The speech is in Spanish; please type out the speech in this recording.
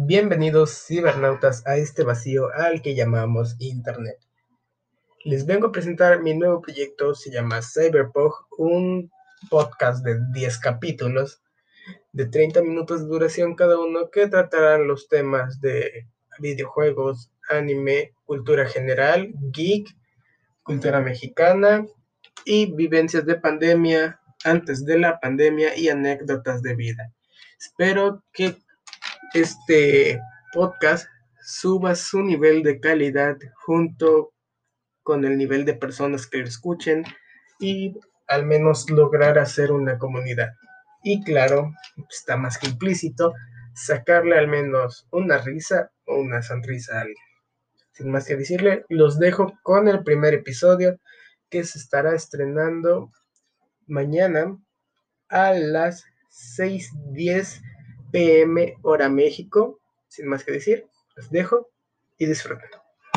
Bienvenidos cibernautas a este vacío al que llamamos Internet. Les vengo a presentar mi nuevo proyecto, se llama Cyberpog, un podcast de 10 capítulos de 30 minutos de duración cada uno que tratarán los temas de videojuegos, anime, cultura general, geek, cultura mexicana y vivencias de pandemia, antes de la pandemia y anécdotas de vida. Espero que este podcast suba su nivel de calidad junto con el nivel de personas que lo escuchen y al menos lograr hacer una comunidad. Y claro, está más que implícito, sacarle al menos una risa o una sonrisa a alguien. Sin más que decirle, los dejo con el primer episodio que se estará estrenando mañana a las 6.10 pm hora México. Sin más que decir, los dejo y disfruten.